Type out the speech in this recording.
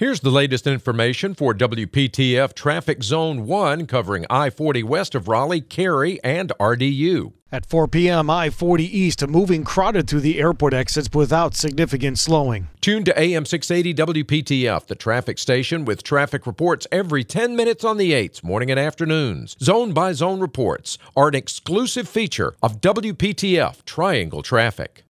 Here's the latest information for WPTF Traffic Zone 1 covering I 40 west of Raleigh, Cary, and RDU. At 4 p.m., I 40 East moving crowded through the airport exits without significant slowing. Tune to AM 680 WPTF, the traffic station with traffic reports every 10 minutes on the 8s, morning and afternoons. Zone by zone reports are an exclusive feature of WPTF Triangle Traffic.